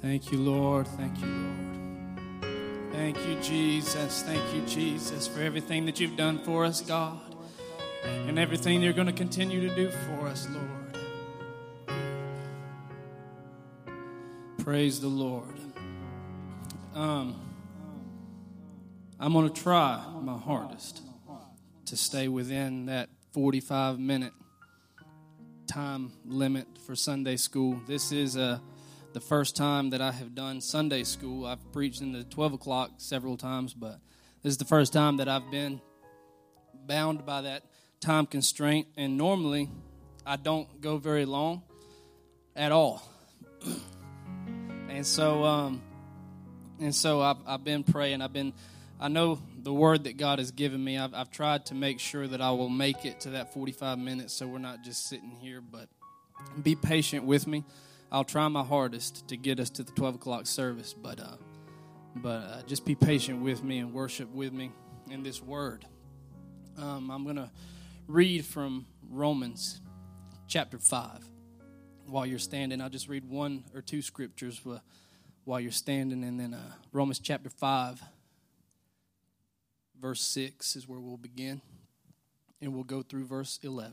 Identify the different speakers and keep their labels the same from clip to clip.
Speaker 1: Thank you, Lord. Thank you, Lord. Thank you, Jesus. Thank you, Jesus, for everything that you've done for us, God, and everything you're going to continue to do for us, Lord. Praise the Lord. Um, I'm going to try my hardest to stay within that 45 minute time limit for Sunday school. This is a the first time that I have done Sunday school. I've preached in the 12 o'clock several times, but this is the first time that I've been bound by that time constraint. And normally, I don't go very long at all. and so, um, and so I've, I've been praying. I've been, I know the word that God has given me. I've, I've tried to make sure that I will make it to that 45 minutes so we're not just sitting here, but be patient with me. I'll try my hardest to get us to the 12 o'clock service, but, uh, but uh, just be patient with me and worship with me in this word. Um, I'm going to read from Romans chapter 5 while you're standing. I'll just read one or two scriptures while you're standing, and then uh, Romans chapter 5, verse 6 is where we'll begin, and we'll go through verse 11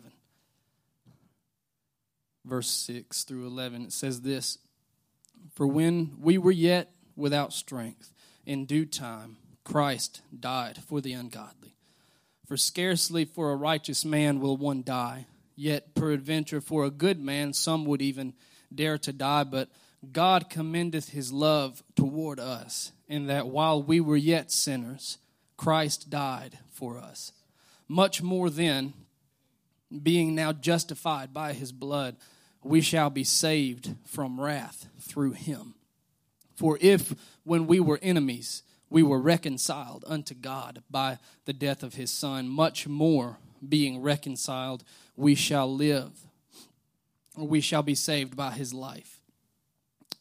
Speaker 1: verse 6 through 11. It says this For when we were yet without strength, in due time, Christ died for the ungodly. For scarcely for a righteous man will one die, yet peradventure for a good man some would even dare to die. But God commendeth his love toward us, in that while we were yet sinners, Christ died for us. Much more then, being now justified by his blood, we shall be saved from wrath through him. For if, when we were enemies, we were reconciled unto God by the death of his Son, much more, being reconciled, we shall live, or we shall be saved by his life.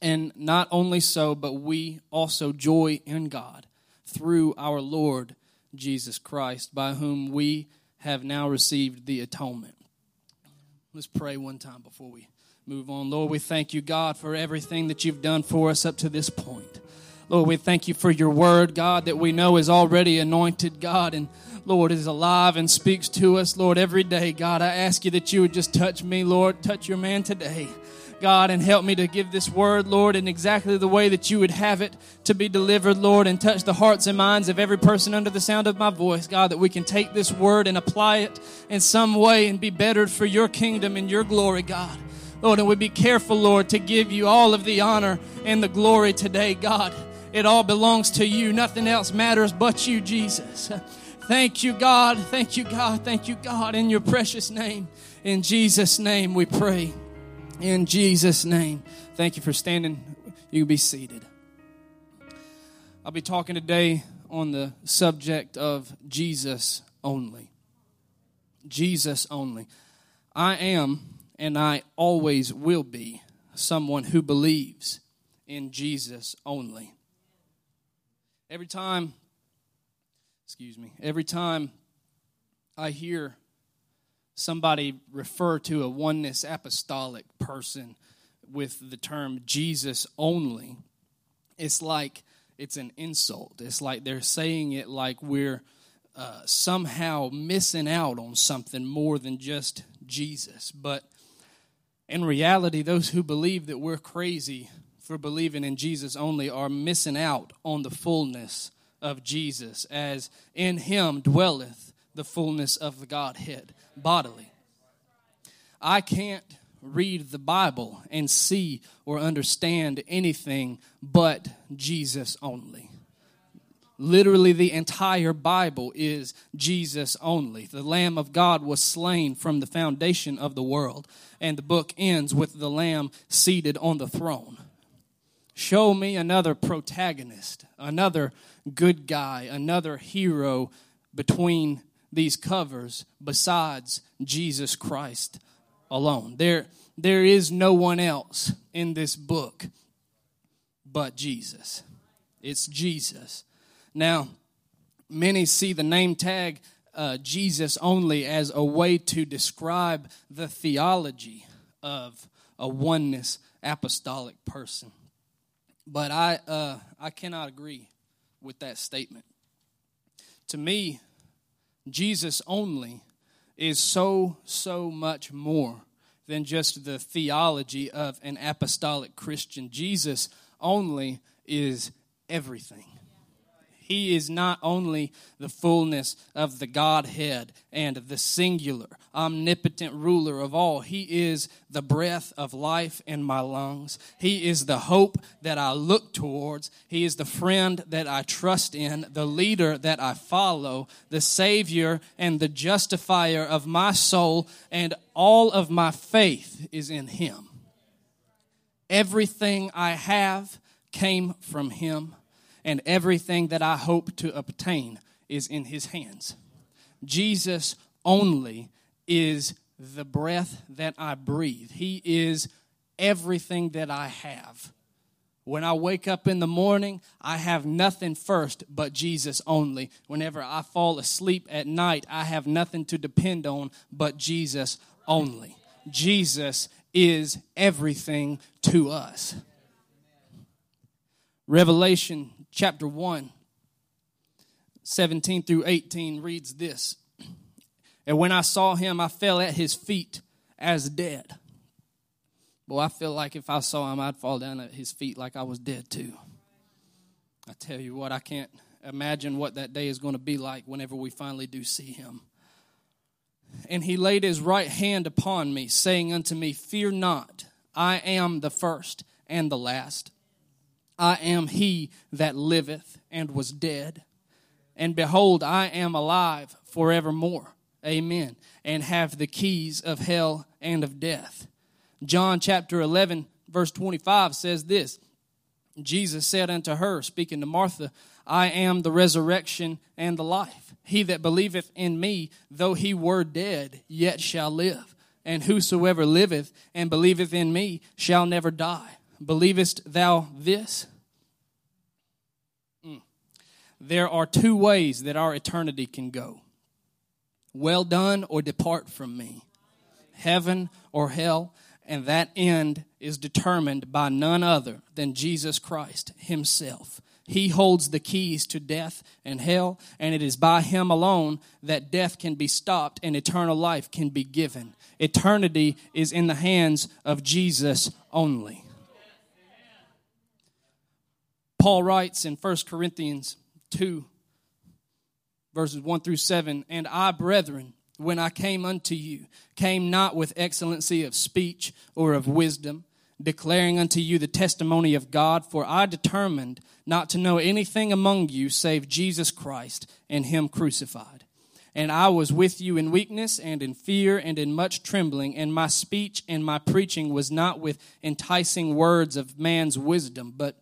Speaker 1: And not only so, but we also joy in God through our Lord Jesus Christ, by whom we have now received the atonement. Let's pray one time before we move on. Lord, we thank you, God, for everything that you've done for us up to this point. Lord, we thank you for your word, God, that we know is already anointed, God, and Lord, is alive and speaks to us, Lord, every day. God, I ask you that you would just touch me, Lord, touch your man today. God, and help me to give this word, Lord, in exactly the way that you would have it to be delivered, Lord, and touch the hearts and minds of every person under the sound of my voice, God, that we can take this word and apply it in some way and be bettered for your kingdom and your glory, God. Lord, and we be careful, Lord, to give you all of the honor and the glory today, God. It all belongs to you. Nothing else matters but you, Jesus. Thank you, God. Thank you, God. Thank you, God. In your precious name. In Jesus' name we pray. In Jesus' name. Thank you for standing. You can be seated. I'll be talking today on the subject of Jesus only. Jesus only. I am and I always will be someone who believes in Jesus only. Every time, excuse me, every time I hear somebody refer to a oneness apostolic person with the term Jesus only, it's like it's an insult. It's like they're saying it like we're uh, somehow missing out on something more than just Jesus. But in reality, those who believe that we're crazy for believing in Jesus only are missing out on the fullness of Jesus, as in him dwelleth the fullness of the Godhead bodily. I can't read the Bible and see or understand anything but Jesus only. Literally, the entire Bible is Jesus only. The Lamb of God was slain from the foundation of the world, and the book ends with the Lamb seated on the throne. Show me another protagonist, another good guy, another hero between these covers besides Jesus Christ alone. There, there is no one else in this book but Jesus. It's Jesus. Now, many see the name tag uh, Jesus only as a way to describe the theology of a oneness apostolic person. But I, uh, I cannot agree with that statement. To me, Jesus only is so, so much more than just the theology of an apostolic Christian. Jesus only is everything. He is not only the fullness of the Godhead and the singular, omnipotent ruler of all. He is the breath of life in my lungs. He is the hope that I look towards. He is the friend that I trust in, the leader that I follow, the Savior and the justifier of my soul, and all of my faith is in Him. Everything I have came from Him and everything that I hope to obtain is in his hands. Jesus only is the breath that I breathe. He is everything that I have. When I wake up in the morning, I have nothing first but Jesus only. Whenever I fall asleep at night, I have nothing to depend on but Jesus only. Jesus is everything to us. Revelation chapter 1, 17 through 18 reads this And when I saw him, I fell at his feet as dead. Boy, I feel like if I saw him, I'd fall down at his feet like I was dead too. I tell you what, I can't imagine what that day is going to be like whenever we finally do see him. And he laid his right hand upon me, saying unto me, Fear not, I am the first and the last. I am he that liveth and was dead. And behold, I am alive forevermore. Amen. And have the keys of hell and of death. John chapter 11, verse 25 says this Jesus said unto her, speaking to Martha, I am the resurrection and the life. He that believeth in me, though he were dead, yet shall live. And whosoever liveth and believeth in me shall never die. Believest thou this? Mm. There are two ways that our eternity can go well done or depart from me, heaven or hell. And that end is determined by none other than Jesus Christ Himself. He holds the keys to death and hell, and it is by Him alone that death can be stopped and eternal life can be given. Eternity is in the hands of Jesus only. Paul writes in 1 Corinthians 2, verses 1 through 7 And I, brethren, when I came unto you, came not with excellency of speech or of wisdom, declaring unto you the testimony of God, for I determined not to know anything among you save Jesus Christ and Him crucified. And I was with you in weakness and in fear and in much trembling, and my speech and my preaching was not with enticing words of man's wisdom, but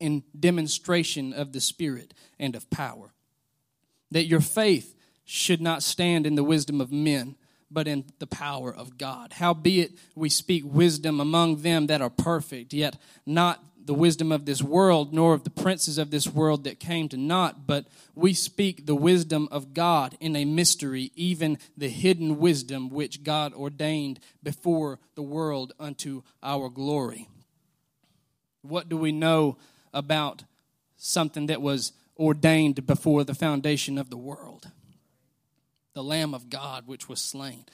Speaker 1: in demonstration of the Spirit and of power. That your faith should not stand in the wisdom of men, but in the power of God. Howbeit we speak wisdom among them that are perfect, yet not the wisdom of this world, nor of the princes of this world that came to naught, but we speak the wisdom of God in a mystery, even the hidden wisdom which God ordained before the world unto our glory. What do we know about something that was ordained before the foundation of the world the Lamb of God, which was slain.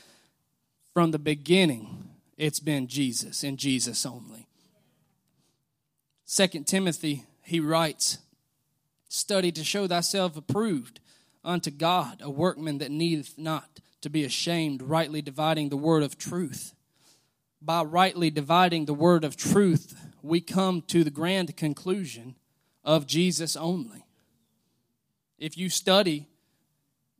Speaker 1: From the beginning, it's been Jesus and Jesus only. Second Timothy, he writes, Study to show thyself approved unto God, a workman that needeth not to be ashamed, rightly dividing the word of truth. By rightly dividing the word of truth, we come to the grand conclusion of Jesus only. If you study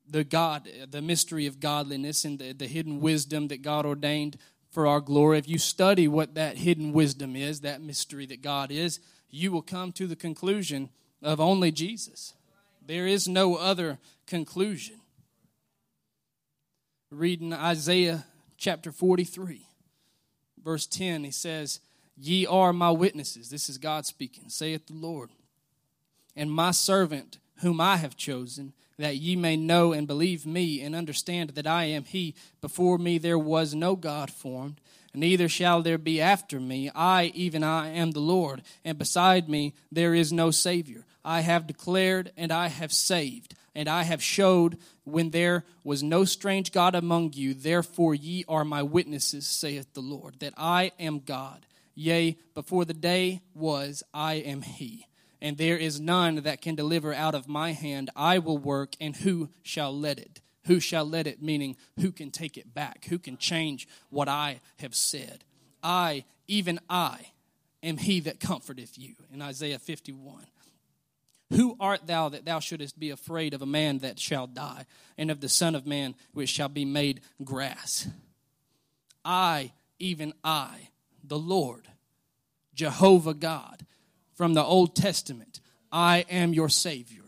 Speaker 1: the God, the mystery of godliness and the, the hidden wisdom that God ordained for our glory, if you study what that hidden wisdom is, that mystery that God is, you will come to the conclusion of only Jesus. There is no other conclusion. Reading Isaiah chapter 43, verse 10, he says, Ye are my witnesses. This is God speaking, saith the Lord. And my servant, whom I have chosen, that ye may know and believe me, and understand that I am He. Before me there was no God formed, neither shall there be after me. I, even I, am the Lord, and beside me there is no Savior. I have declared and I have saved, and I have showed when there was no strange God among you. Therefore ye are my witnesses, saith the Lord, that I am God. Yea, before the day was, I am He. And there is none that can deliver out of my hand. I will work, and who shall let it? Who shall let it? Meaning, who can take it back? Who can change what I have said? I, even I, am he that comforteth you. In Isaiah 51. Who art thou that thou shouldest be afraid of a man that shall die, and of the Son of Man which shall be made grass? I, even I, the Lord, Jehovah God, from the Old Testament, I am your Savior.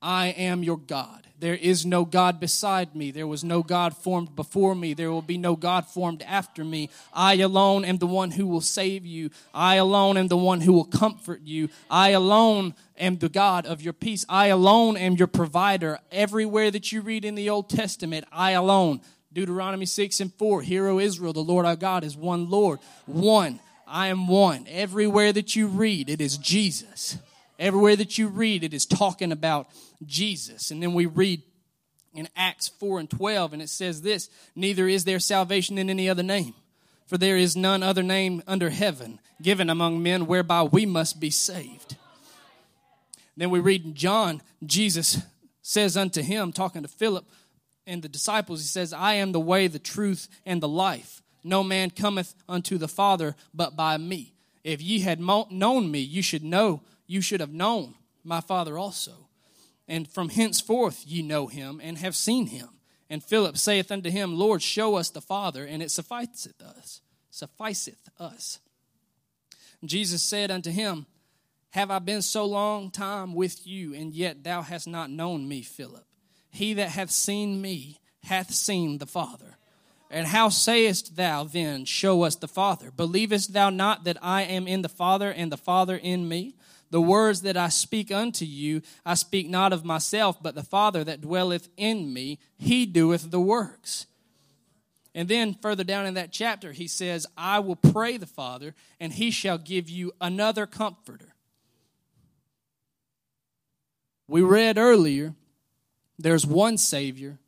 Speaker 1: I am your God. There is no God beside me. There was no God formed before me. There will be no God formed after me. I alone am the one who will save you. I alone am the one who will comfort you. I alone am the God of your peace. I alone am your provider. Everywhere that you read in the Old Testament, I alone. Deuteronomy 6 and 4, Hear, O Israel, the Lord our God is one Lord. One. I am one. Everywhere that you read, it is Jesus. Everywhere that you read, it is talking about Jesus. And then we read in Acts 4 and 12, and it says this Neither is there salvation in any other name, for there is none other name under heaven given among men whereby we must be saved. Then we read in John, Jesus says unto him, talking to Philip and the disciples, he says, I am the way, the truth, and the life. No man cometh unto the Father but by me. If ye had known me, you should know you should have known my Father also. And from henceforth ye know him and have seen him. And Philip saith unto him, Lord, show us the Father, and it sufficeth us. Sufficeth us. Jesus said unto him, Have I been so long time with you, and yet thou hast not known me, Philip? He that hath seen me hath seen the Father. And how sayest thou then, Show us the Father? Believest thou not that I am in the Father, and the Father in me? The words that I speak unto you, I speak not of myself, but the Father that dwelleth in me, he doeth the works. And then further down in that chapter, he says, I will pray the Father, and he shall give you another comforter. We read earlier, there's one Savior,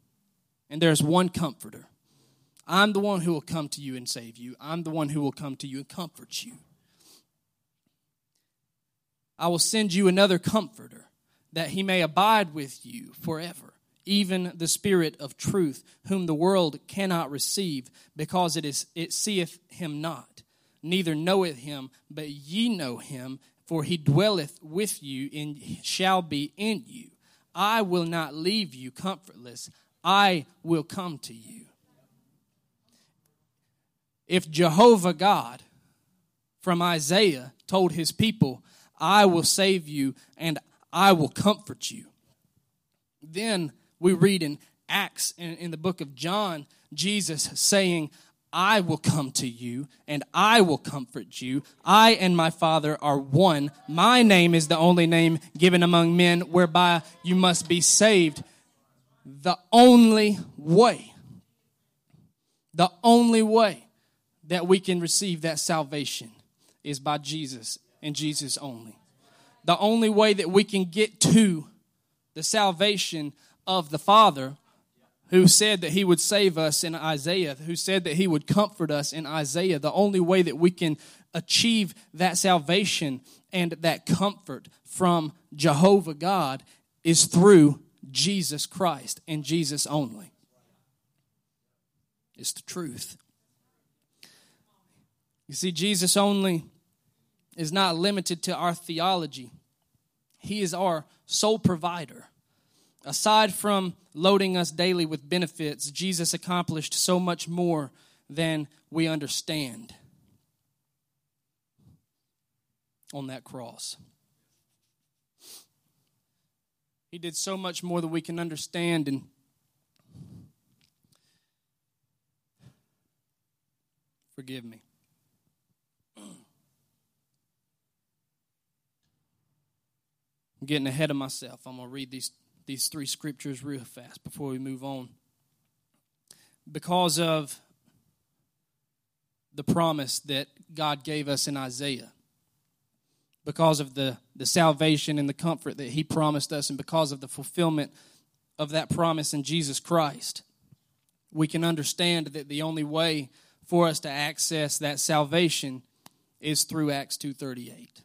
Speaker 1: and there's one comforter. I'm the one who will come to you and save you. I'm the one who will come to you and comfort you. I will send you another comforter, that he may abide with you forever, even the Spirit of truth, whom the world cannot receive, because it, is, it seeth him not, neither knoweth him, but ye know him, for he dwelleth with you and shall be in you. I will not leave you comfortless, I will come to you. If Jehovah God from Isaiah told his people, I will save you and I will comfort you. Then we read in Acts, in, in the book of John, Jesus saying, I will come to you and I will comfort you. I and my Father are one. My name is the only name given among men whereby you must be saved. The only way, the only way that we can receive that salvation is by Jesus and Jesus only. The only way that we can get to the salvation of the Father who said that he would save us in Isaiah, who said that he would comfort us in Isaiah, the only way that we can achieve that salvation and that comfort from Jehovah God is through Jesus Christ and Jesus only. It's the truth. You see, Jesus only is not limited to our theology, He is our sole provider. Aside from loading us daily with benefits, Jesus accomplished so much more than we understand on that cross. He did so much more than we can understand and forgive me. I'm getting ahead of myself. I'm going to read these, these three scriptures real fast before we move on. Because of the promise that God gave us in Isaiah. Because of the, the salvation and the comfort that He promised us, and because of the fulfillment of that promise in Jesus Christ, we can understand that the only way for us to access that salvation is through Acts 2:38.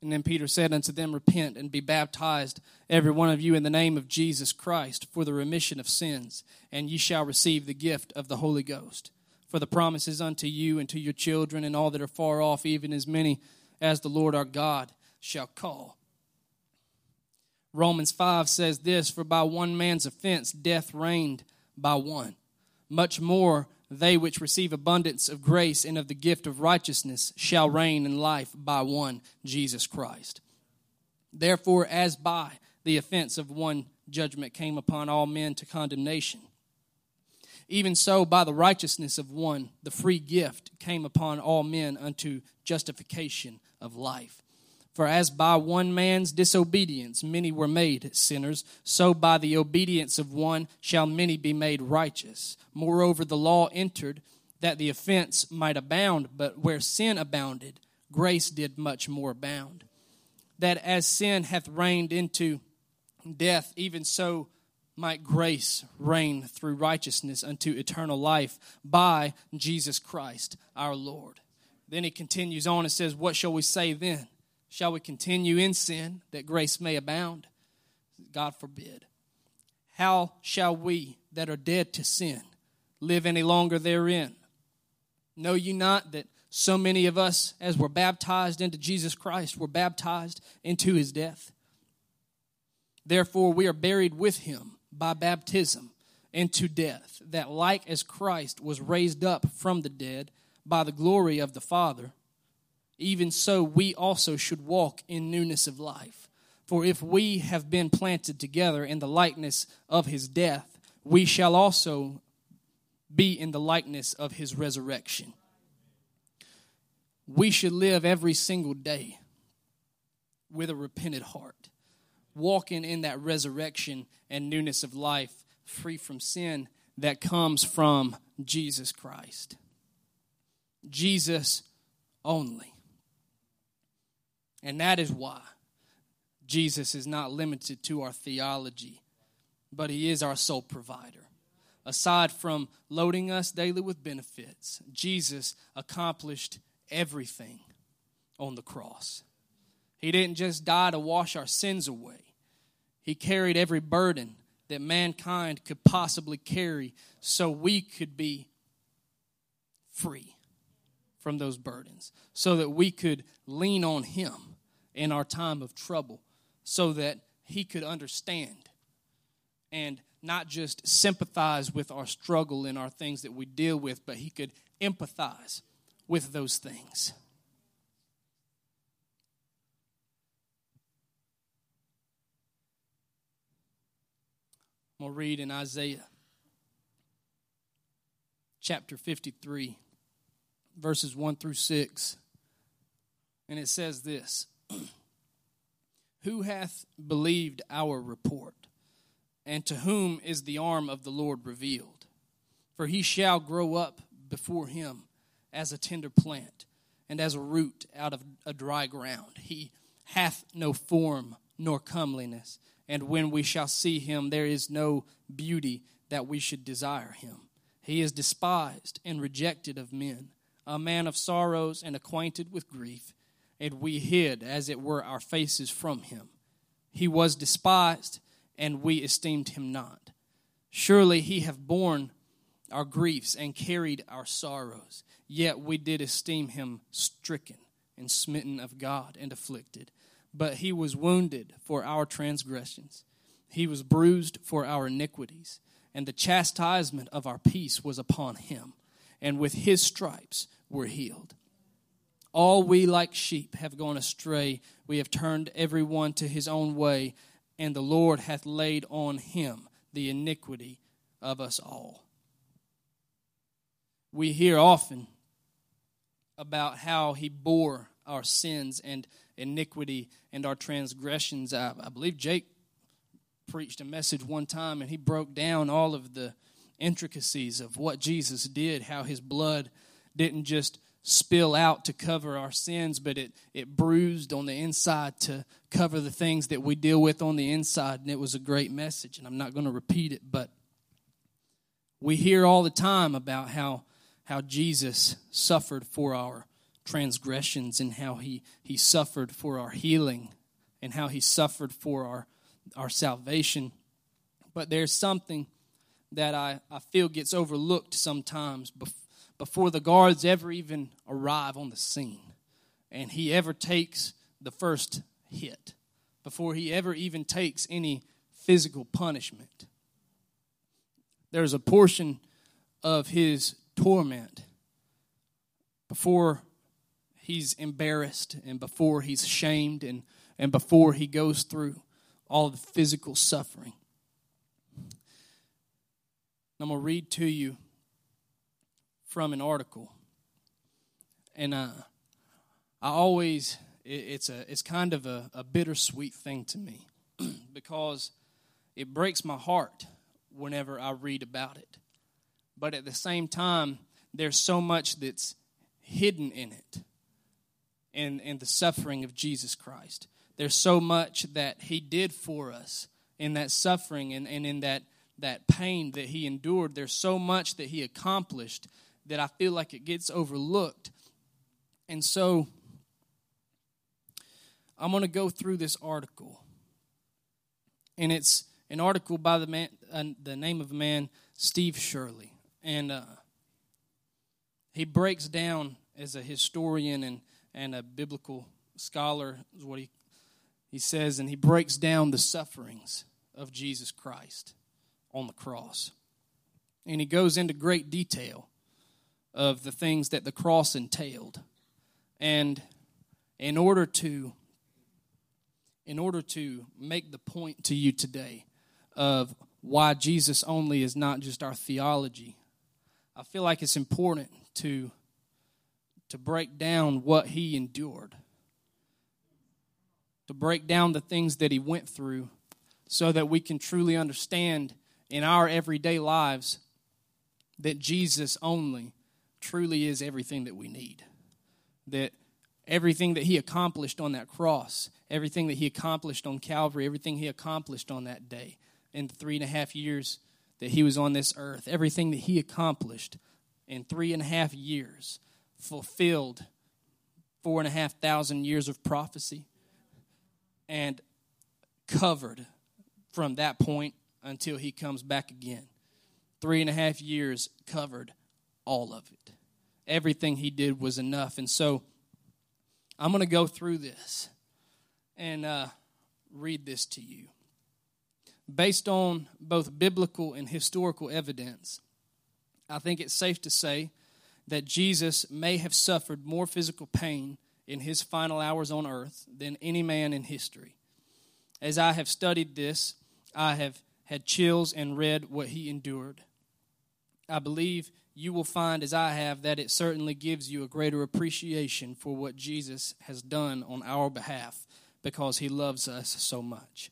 Speaker 1: And then Peter said unto them, Repent and be baptized, every one of you, in the name of Jesus Christ, for the remission of sins, and ye shall receive the gift of the Holy Ghost. For the promise is unto you and to your children and all that are far off, even as many as the Lord our God shall call. Romans 5 says this For by one man's offense death reigned by one. Much more they which receive abundance of grace and of the gift of righteousness shall reign in life by one, Jesus Christ. Therefore, as by the offense of one judgment came upon all men to condemnation, even so by the righteousness of one the free gift came upon all men unto justification of life. For as by one man's disobedience many were made sinners, so by the obedience of one shall many be made righteous. Moreover, the law entered that the offense might abound, but where sin abounded, grace did much more abound. That as sin hath reigned into death, even so might grace reign through righteousness unto eternal life by Jesus Christ our Lord. Then he continues on and says, What shall we say then? Shall we continue in sin that grace may abound? God forbid. How shall we that are dead to sin live any longer therein? Know ye not that so many of us, as were baptized into Jesus Christ, were baptized into his death? Therefore, we are buried with him by baptism into death, that like as Christ was raised up from the dead by the glory of the Father, even so we also should walk in newness of life. For if we have been planted together in the likeness of his death, we shall also be in the likeness of his resurrection. We should live every single day with a repentant heart, walking in that resurrection and newness of life, free from sin that comes from Jesus Christ. Jesus only. And that is why Jesus is not limited to our theology, but he is our sole provider. Aside from loading us daily with benefits, Jesus accomplished everything on the cross. He didn't just die to wash our sins away, He carried every burden that mankind could possibly carry so we could be free from those burdens, so that we could lean on Him in our time of trouble so that he could understand and not just sympathize with our struggle and our things that we deal with, but he could empathize with those things. To read in Isaiah chapter 53, verses 1 through 6. And it says this Who hath believed our report? And to whom is the arm of the Lord revealed? For he shall grow up before him as a tender plant, and as a root out of a dry ground. He hath no form nor comeliness, and when we shall see him, there is no beauty that we should desire him. He is despised and rejected of men, a man of sorrows and acquainted with grief and we hid, as it were, our faces from him. He was despised, and we esteemed him not. Surely he hath borne our griefs and carried our sorrows, yet we did esteem him stricken and smitten of God and afflicted. But he was wounded for our transgressions, he was bruised for our iniquities, and the chastisement of our peace was upon him, and with his stripes were healed. All we like sheep have gone astray. We have turned every one to his own way, and the Lord hath laid on him the iniquity of us all. We hear often about how he bore our sins and iniquity and our transgressions. I, I believe Jake preached a message one time and he broke down all of the intricacies of what Jesus did, how his blood didn't just spill out to cover our sins, but it, it bruised on the inside to cover the things that we deal with on the inside. And it was a great message. And I'm not going to repeat it, but we hear all the time about how, how Jesus suffered for our transgressions and how he, he suffered for our healing and how he suffered for our, our salvation. But there's something that I, I feel gets overlooked sometimes before the guards ever even arrive on the scene and he ever takes the first hit, before he ever even takes any physical punishment. There's a portion of his torment before he's embarrassed and before he's shamed and, and before he goes through all the physical suffering. I'm going to read to you from an article. And uh, I always, it, it's, a, it's kind of a, a bittersweet thing to me because it breaks my heart whenever I read about it. But at the same time, there's so much that's hidden in it and, and the suffering of Jesus Christ. There's so much that He did for us in that suffering and, and in that, that pain that He endured. There's so much that He accomplished that I feel like it gets overlooked. And so I'm going to go through this article. And it's an article by the man, uh, the name of a man, Steve Shirley. And uh, he breaks down as a historian and and a biblical scholar is what he he says and he breaks down the sufferings of Jesus Christ on the cross. And he goes into great detail of the things that the cross entailed. And in order to in order to make the point to you today of why Jesus only is not just our theology, I feel like it's important to to break down what he endured, to break down the things that he went through, so that we can truly understand in our everyday lives that Jesus only truly is everything that we need. That everything that he accomplished on that cross, everything that he accomplished on Calvary, everything he accomplished on that day in three and a half years that he was on this earth, everything that he accomplished in three and a half years fulfilled four and a half thousand years of prophecy and covered from that point until he comes back again. Three and a half years covered all of it. Everything he did was enough. And so I'm going to go through this and uh, read this to you. Based on both biblical and historical evidence, I think it's safe to say that Jesus may have suffered more physical pain in his final hours on earth than any man in history. As I have studied this, I have had chills and read what he endured. I believe you will find, as I have, that it certainly gives you a greater appreciation for what Jesus has done on our behalf because he loves us so much.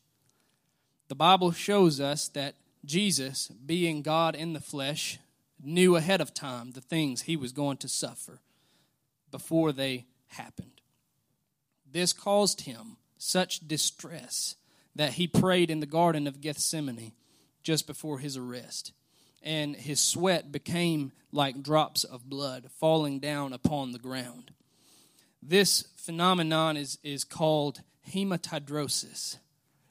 Speaker 1: The Bible shows us that Jesus, being God in the flesh, knew ahead of time the things he was going to suffer before they happened. This caused him such distress that he prayed in the Garden of Gethsemane just before his arrest. And his sweat became like drops of blood falling down upon the ground. This phenomenon is, is called hematidrosis,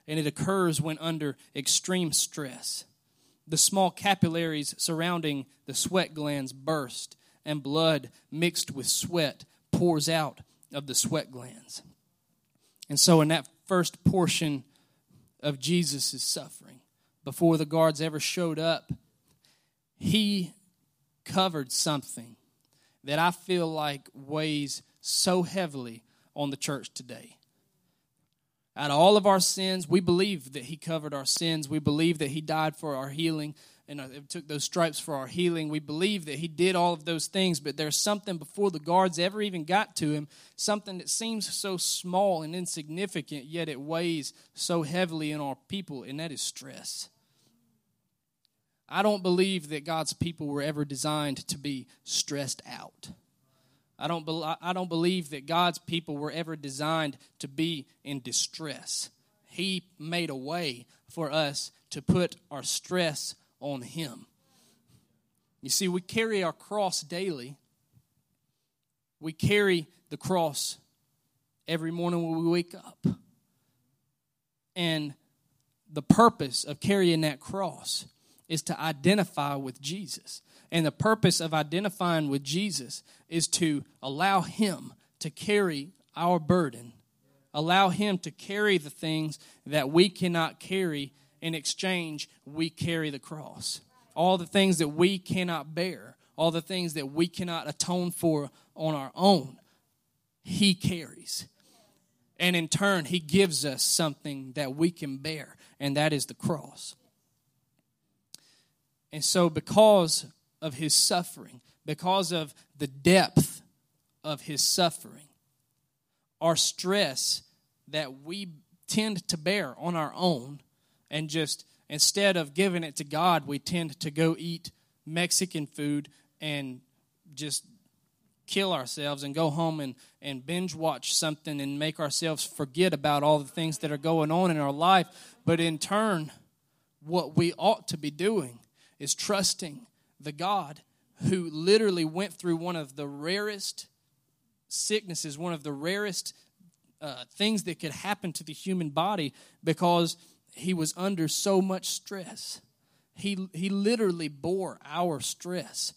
Speaker 1: and it occurs when under extreme stress the small capillaries surrounding the sweat glands burst, and blood mixed with sweat pours out of the sweat glands. And so, in that first portion of Jesus' suffering, before the guards ever showed up, he covered something that I feel like weighs so heavily on the church today out of all of our sins. We believe that He covered our sins. We believe that He died for our healing and uh, took those stripes for our healing. We believe that He did all of those things, but there's something before the guards ever even got to Him, something that seems so small and insignificant, yet it weighs so heavily in our people, and that is stress. I don't believe that God's people were ever designed to be stressed out. I don't, be, I don't believe that God's people were ever designed to be in distress. He made a way for us to put our stress on Him. You see, we carry our cross daily. We carry the cross every morning when we wake up. And the purpose of carrying that cross is to identify with Jesus. And the purpose of identifying with Jesus is to allow Him to carry our burden, allow Him to carry the things that we cannot carry. In exchange, we carry the cross. All the things that we cannot bear, all the things that we cannot atone for on our own, He carries. And in turn, He gives us something that we can bear, and that is the cross. And so, because of his suffering, because of the depth of his suffering, our stress that we tend to bear on our own, and just instead of giving it to God, we tend to go eat Mexican food and just kill ourselves and go home and, and binge watch something and make ourselves forget about all the things that are going on in our life. But in turn, what we ought to be doing is trusting the God who literally went through one of the rarest sicknesses, one of the rarest uh, things that could happen to the human body because he was under so much stress. He, he literally bore our stress.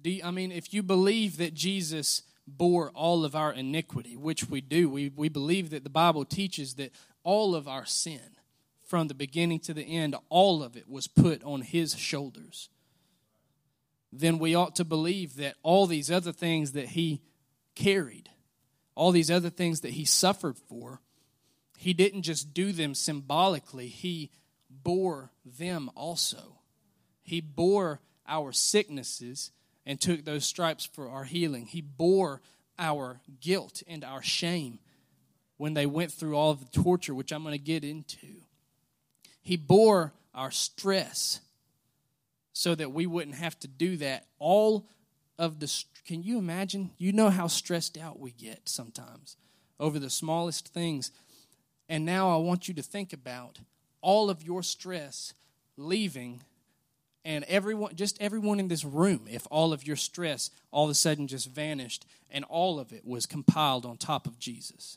Speaker 1: Do you, I mean, if you believe that Jesus bore all of our iniquity, which we do, we, we believe that the Bible teaches that all of our sin from the beginning to the end, all of it was put on his shoulders, then we ought to believe that all these other things that he carried, all these other things that he suffered for, he didn't just do them symbolically, he bore them also. He bore our sicknesses and took those stripes for our healing. He bore our guilt and our shame when they went through all the torture, which I'm going to get into. He bore our stress so that we wouldn't have to do that. All of the, can you imagine? You know how stressed out we get sometimes over the smallest things. And now I want you to think about all of your stress leaving and everyone just everyone in this room if all of your stress all of a sudden just vanished and all of it was compiled on top of Jesus.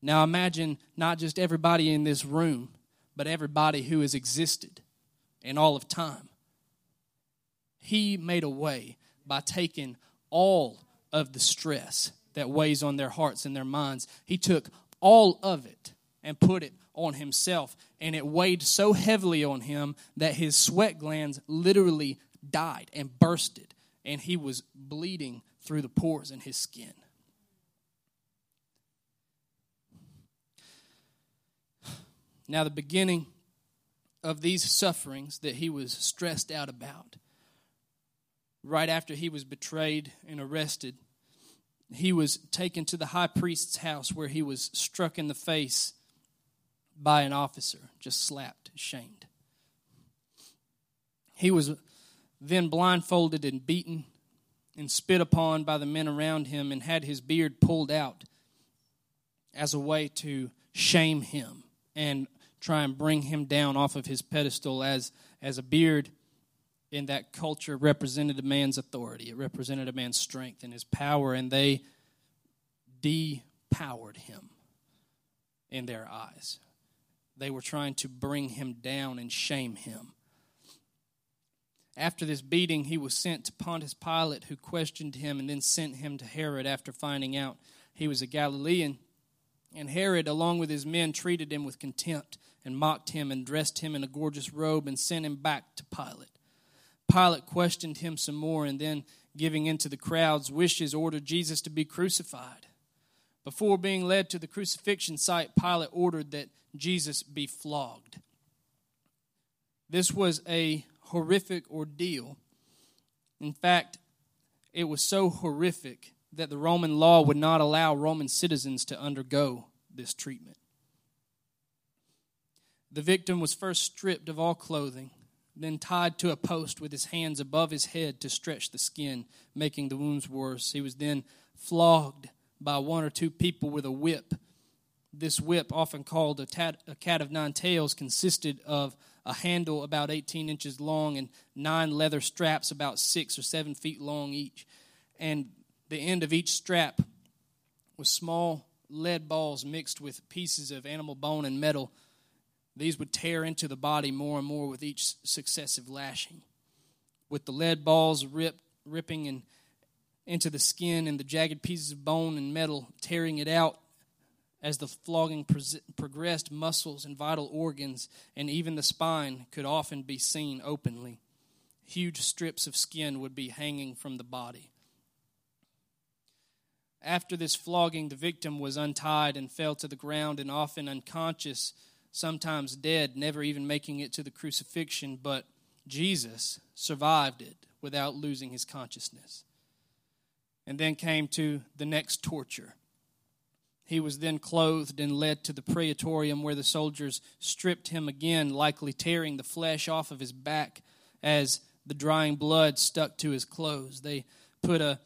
Speaker 1: Now imagine not just everybody in this room but everybody who has existed in all of time. He made a way by taking all of the stress that weighs on their hearts and their minds. He took all of it and put it on himself. And it weighed so heavily on him that his sweat glands literally died and bursted. And he was bleeding through the pores in his skin. Now, the beginning of these sufferings that he was stressed out about, right after he was betrayed and arrested, he was taken to the high priest's house where he was struck in the face by an officer, just slapped, shamed. He was then blindfolded and beaten and spit upon by the men around him and had his beard pulled out as a way to shame him and try and bring him down off of his pedestal as, as a beard in that culture represented a man's authority. It represented a man's strength and his power, and they depowered him in their eyes. They were trying to bring him down and shame him. After this beating, he was sent to Pontius Pilate, who questioned him and then sent him to Herod after finding out he was a Galilean. And Herod, along with his men, treated him with contempt and mocked him and dressed him in a gorgeous robe and sent him back to Pilate. Pilate questioned him some more and then, giving in to the crowd's wishes, ordered Jesus to be crucified. Before being led to the crucifixion site, Pilate ordered that Jesus be flogged. This was a horrific ordeal. In fact, it was so horrific that the Roman law would not allow Roman citizens to undergo this treatment. The victim was first stripped of all clothing, then tied to a post with his hands above his head to stretch the skin, making the wounds worse. He was then flogged by one or two people with a whip. This whip, often called a, tat, a cat of nine tails, consisted of a handle about 18 inches long and nine leather straps about six or seven feet long each. And the end of each strap was small lead balls mixed with pieces of animal bone and metal these would tear into the body more and more with each successive lashing. With the lead balls rip, ripping and into the skin and the jagged pieces of bone and metal tearing it out as the flogging progressed, muscles and vital organs and even the spine could often be seen openly. Huge strips of skin would be hanging from the body. After this flogging, the victim was untied and fell to the ground and often unconscious sometimes dead, never even making it to the crucifixion, but Jesus survived it without losing his consciousness. And then came to the next torture. He was then clothed and led to the praetorium where the soldiers stripped him again, likely tearing the flesh off of his back as the drying blood stuck to his clothes. They put a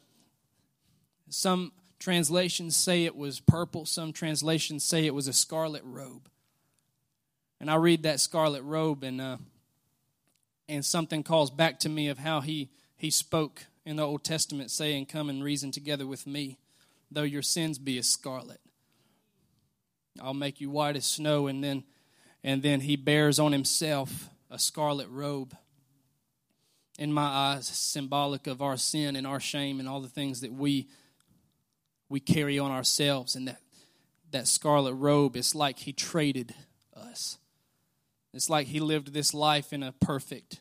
Speaker 1: some translations say it was purple, some translations say it was a scarlet robe. And I read that scarlet robe, and uh, and something calls back to me of how he he spoke in the Old Testament, saying, "Come and reason together with me, though your sins be as scarlet, I'll make you white as snow." And then and then he bears on himself a scarlet robe. In my eyes, symbolic of our sin and our shame and all the things that we we carry on ourselves, and that that scarlet robe. It's like he traded us. It's like he lived this life in a perfect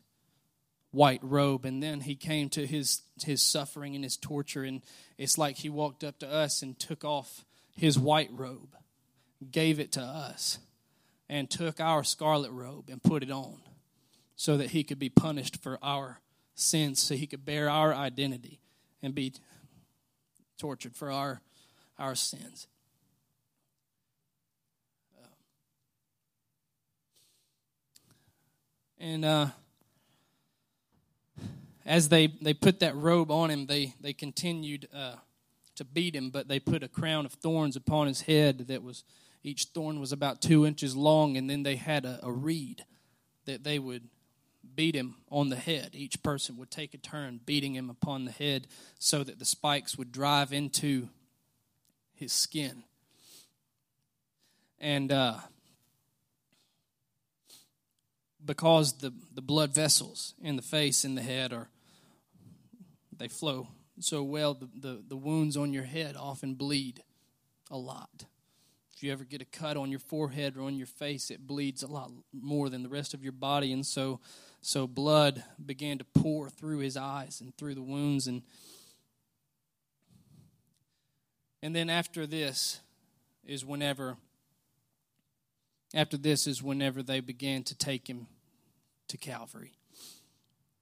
Speaker 1: white robe. And then he came to his his suffering and his torture. And it's like he walked up to us and took off his white robe gave it to us and took our scarlet robe and put it on so that he could be punished for our sins so he could bear our identity and be tortured for our our sins. And uh, as they, they put that robe on him, they, they continued uh, to beat him, but they put a crown of thorns upon his head that was, each thorn was about two inches long, and then they had a, a reed that they would beat him on the head. Each person would take a turn beating him upon the head so that the spikes would drive into his skin. And uh, because the, the blood vessels in the face and the head are they flow so well the, the, the wounds on your head often bleed a lot if you ever get a cut on your forehead or on your face it bleeds a lot more than the rest of your body and so so blood began to pour through his eyes and through the wounds and and then after this is whenever after this is whenever they began to take him to Calvary.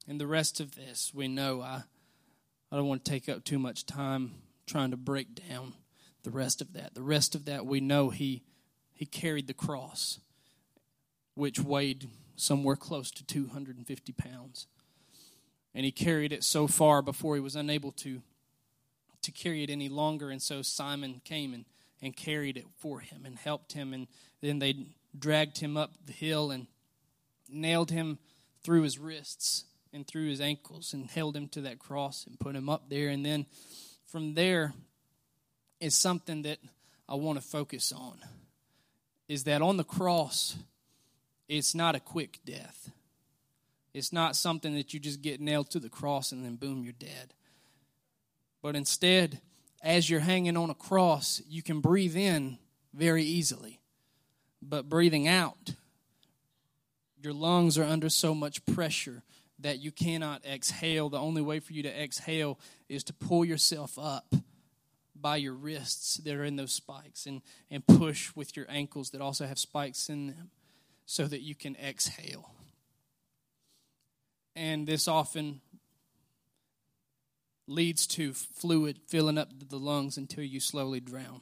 Speaker 1: And the rest of this, we know I, I don't want to take up too much time trying to break down the rest of that. The rest of that, we know he, he carried the cross, which weighed somewhere close to 250 pounds. And he carried it so far before he was unable to, to carry it any longer. And so Simon came and, and carried it for him and helped him. And then they dragged him up the hill and nailed him through his wrists and through his ankles and held him to that cross and put him up there. And then from there is something that I want to focus on is that on the cross, it's not a quick death. It's not something that you just get nailed to the cross and then boom, you're dead. But instead, as you're hanging on a cross, you can breathe in very easily. But breathing out your lungs are under so much pressure that you cannot exhale. The only way for you to exhale is to pull yourself up by your wrists that are in those spikes and, and push with your ankles that also have spikes in them so that you can exhale. And this often leads to fluid filling up the lungs until you slowly drown.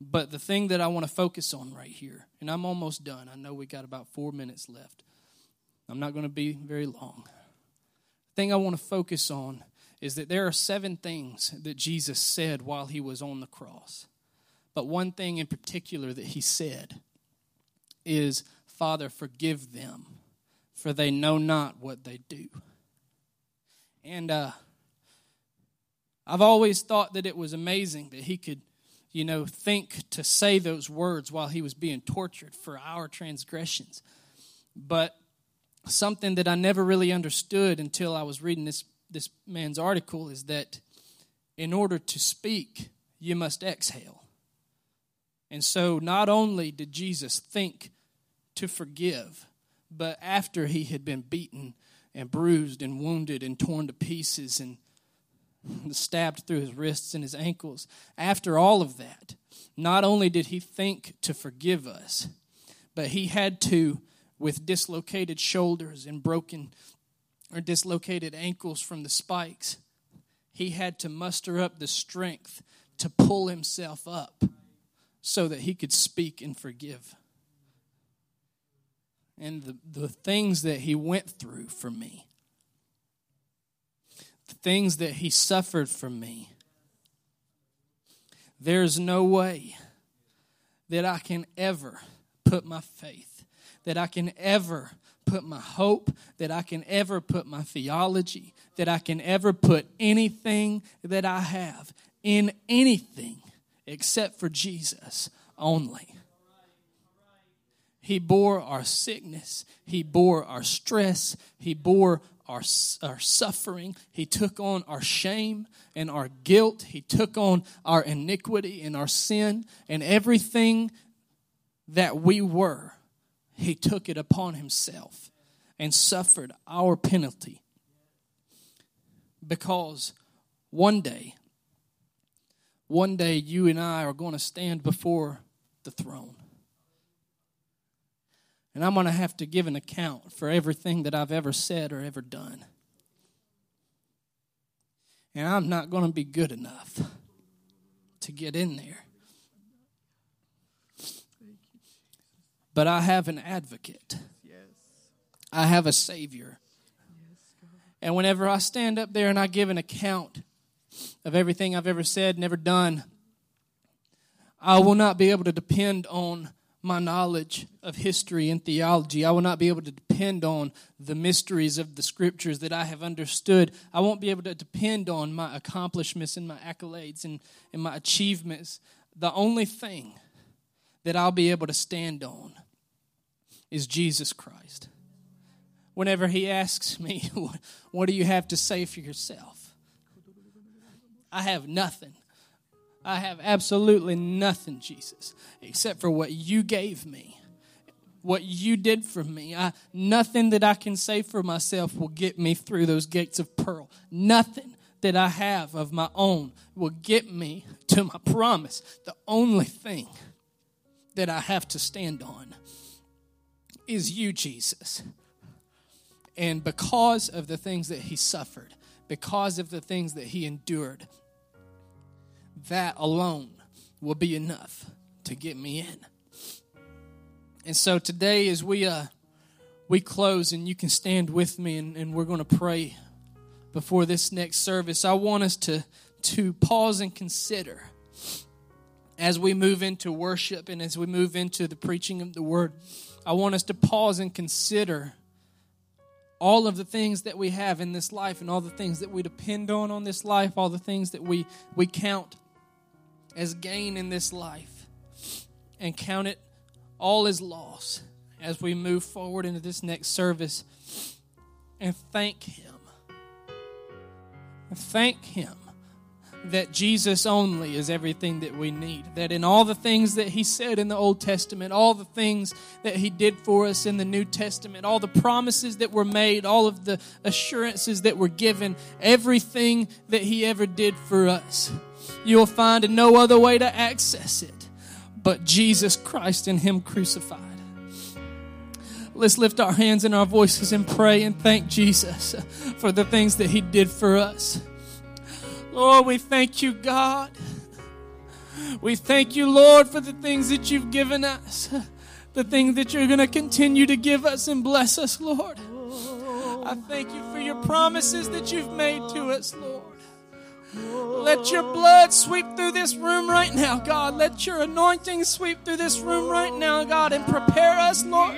Speaker 1: But the thing that I want to focus on right here, and I'm almost done, I know we got about four minutes left, I'm not going to be very long. The thing I want to focus on is that there are seven things that Jesus said while he was on the cross. But one thing in particular that he said is, Father, forgive them, for they know not what they do. And uh, I've always thought that it was amazing that he could, you know, think to say those words while he was being tortured for our transgressions. But something that I never really understood until I was reading this, this man's article is that in order to speak, you must exhale. And so not only did Jesus think to forgive, but after he had been beaten and bruised and wounded and torn to pieces and stabbed through his wrists and his ankles, after all of that, not only did he think to forgive us, but he had to, with dislocated shoulders and broken or dislocated ankles from the spikes, he had to muster up the strength to pull himself up so that he could speak and forgive. And the, the things that he went through for me, the things that he suffered for me, there's no way that I can ever put my faith, that I can ever put my hope, that I can ever put my theology, that I can ever put anything that I have in anything except for Jesus only. He bore our sickness. He bore our stress. He bore our, our suffering. He took on our shame and our guilt. He took on our iniquity and our sin and everything that we were. He took it upon himself and suffered our penalty. Because one day one day you and I are going to stand before the throne. And I'm going to have to give an account for everything that I've ever said or ever done. And I'm not going to be good enough to get in there. But I have an advocate. I have a Savior. And whenever I stand up there and I give an account of everything I've ever said, never done, I will not be able to depend on my knowledge of history and theology. I will not be able to depend on the mysteries of the scriptures that I have understood. I won't be able to depend on my accomplishments and my accolades and, and my achievements. The only thing that I'll be able to stand on is Jesus Christ. Whenever he asks me, What do you have to say for yourself? I have nothing. I have absolutely nothing, Jesus, except for what you gave me, what you did for me. I, nothing that I can say for myself will get me through those gates of pearl. Nothing that I have of my own will get me to my promise. The only thing that I have to stand on is you, Jesus. And because of the things that he suffered, because of the things that he endured, that alone will be enough to get me in. And so today, as we uh, we close, and you can stand with me, and, and we're going to pray before this next service. I want us to to pause and consider as we move into worship and as we move into the preaching of the word. I want us to pause and consider all of the things that we have in this life and all the things that we depend on on this life, all the things that we we count as gain in this life and count it all as loss as we move forward into this next service and thank Him. Thank Him that Jesus only is everything that we need. That in all the things that He said in the Old Testament, all the things that He did for us in the New Testament, all the promises that were made, all of the assurances that were given, everything that He ever did for us You'll find no other way to access it but Jesus Christ and Him crucified. Let's lift our hands and our voices and pray and thank Jesus for the things that He did for us. Lord, we thank you, God. We thank you, Lord, for the things that you've given us, the things that you're going to continue to give us and bless us, Lord. I thank you for your promises that you've made to us, Lord. Let your blood sweep through this room right now, God. Let your anointing sweep through this room right now, God, and prepare us, Lord,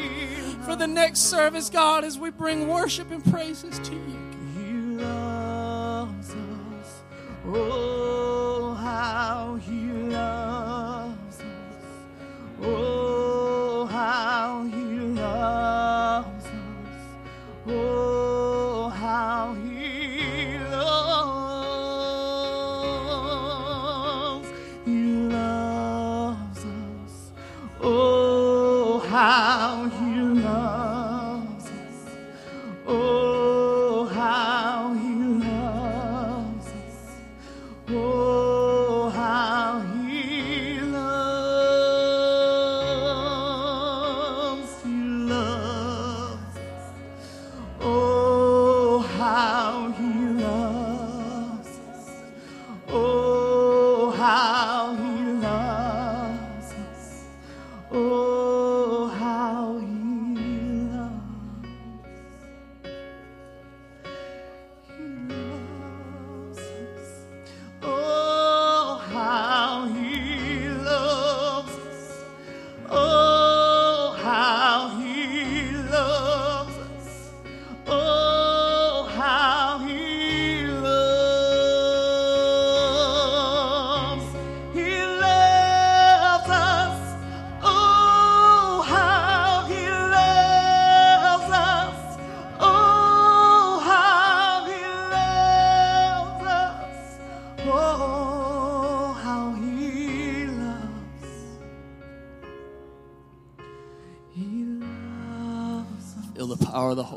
Speaker 1: for the next service, God, as we bring worship and praises to you.
Speaker 2: He loves us. Oh, how he loves us. Oh, how he loves us. Oh,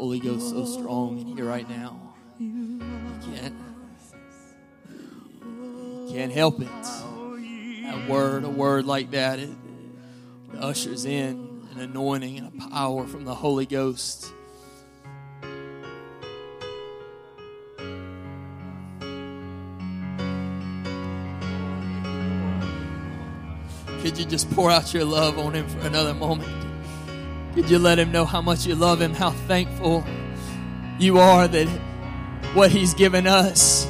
Speaker 3: Holy Ghost so strong in here right now. You can't, you can't help it. A word, a word like that, it, it ushers in an anointing and a power from the Holy Ghost. Could you just pour out your love on him for another moment? Could you let him know how much you love him, how thankful you are that what he's given us,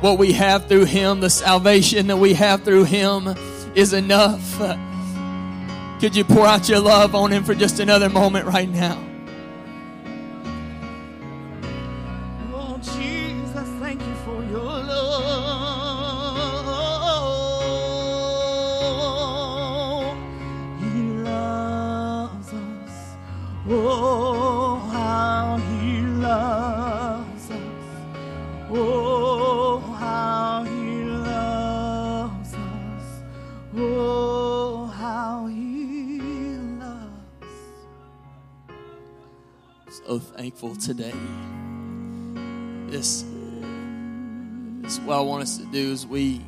Speaker 3: what we have through him, the salvation that we have through him is enough. Could you pour out your love on him for just another moment right now? So thankful today. This, this is what I want us to do as we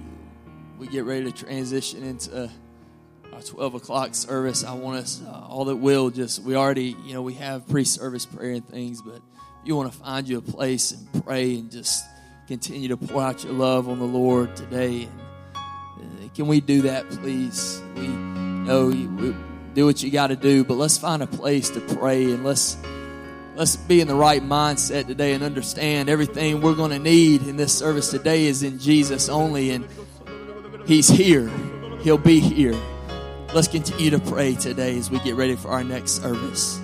Speaker 3: we get ready to transition into our 12 o'clock service. I want us, uh, all that will, just, we already, you know, we have pre service prayer and things, but you want to find you a place and pray and just continue to pour out your love on the Lord today. And, uh, can we do that, please? We know you, we, do what you got to do, but let's find a place to pray and let's let's be in the right mindset today and understand everything we're going to need in this service today is in Jesus only, and He's here. He'll be here. Let's continue to pray today as we get ready for our next service.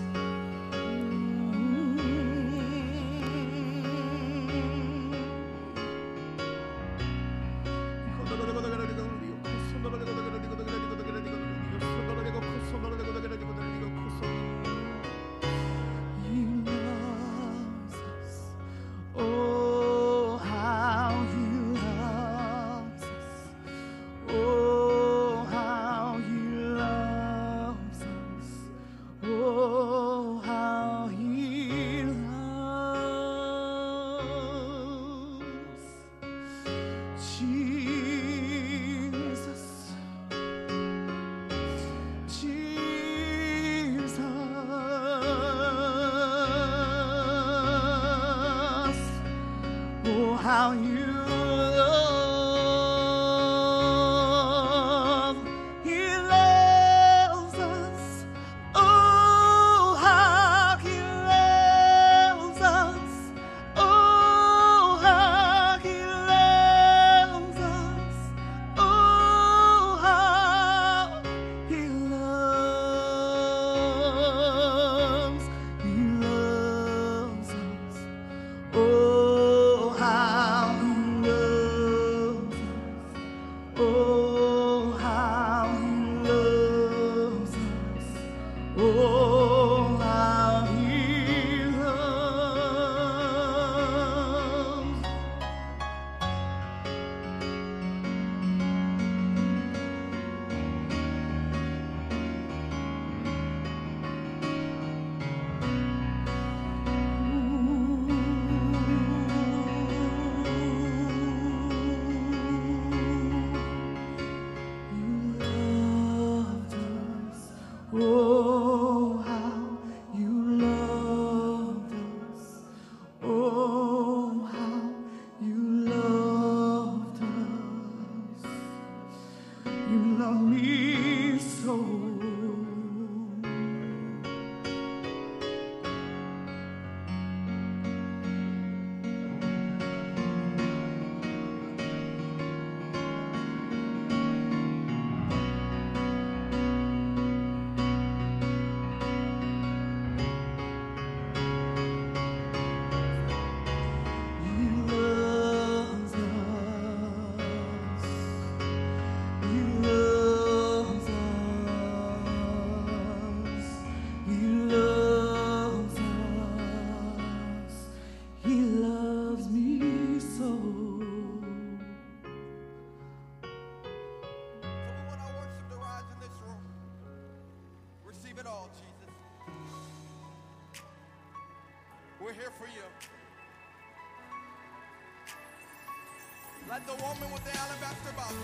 Speaker 4: The woman with the alabaster box.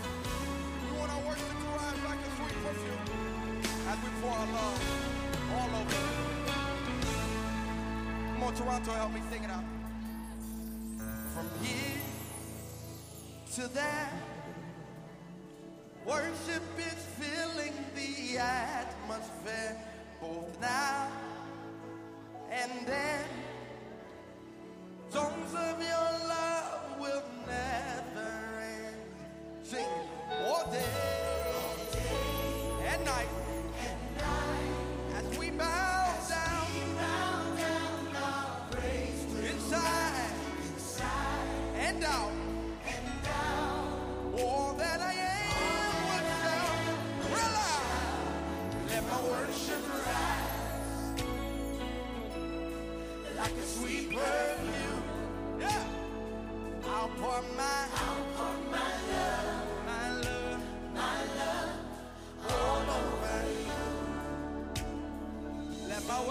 Speaker 4: We want our worship to rise like a sweet perfume as we pour our love all over. Come on, Toronto, help me sing it out. From here to there, worship is filling the atmosphere, both now and then.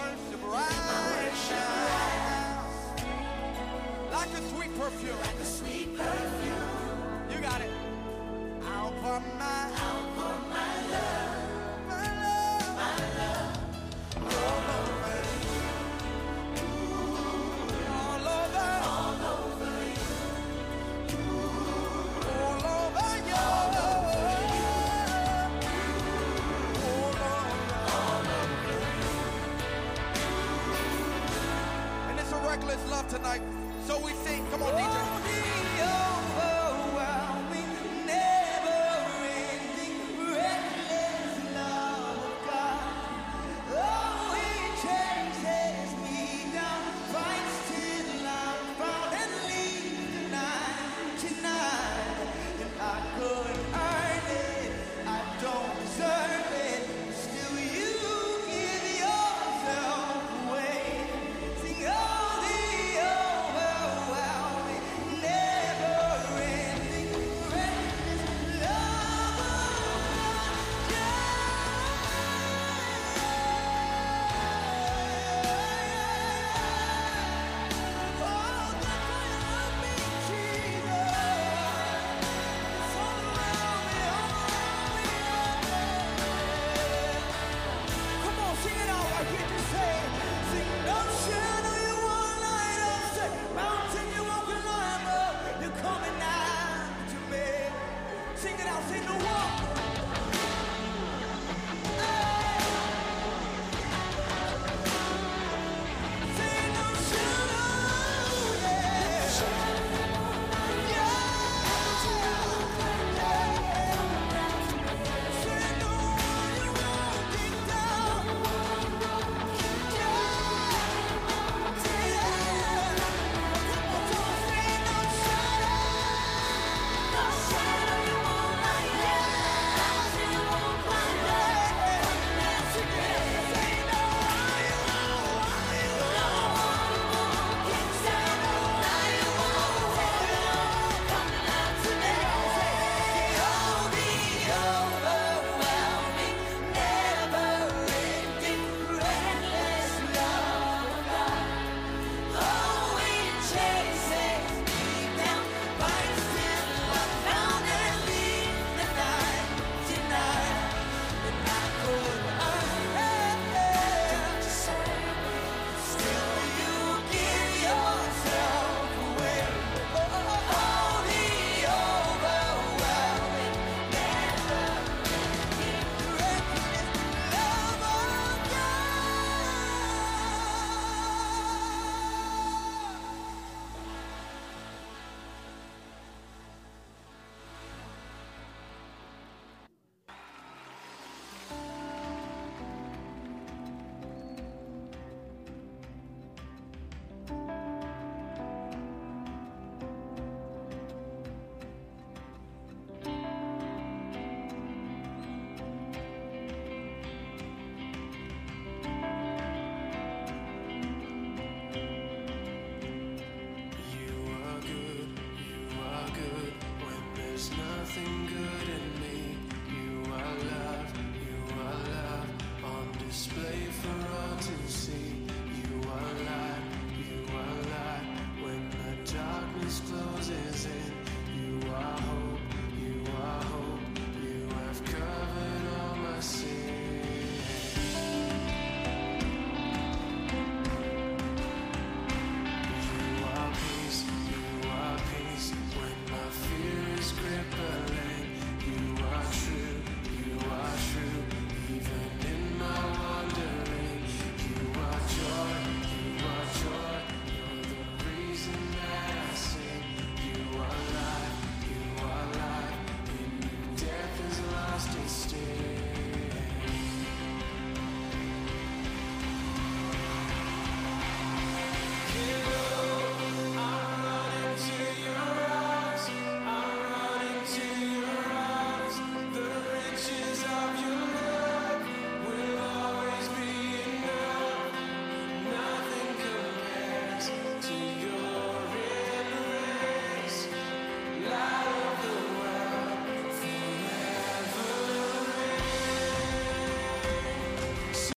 Speaker 4: Worship rise, like a sweet perfume, like a sweet perfume. You got it. I'll my, I'll my love,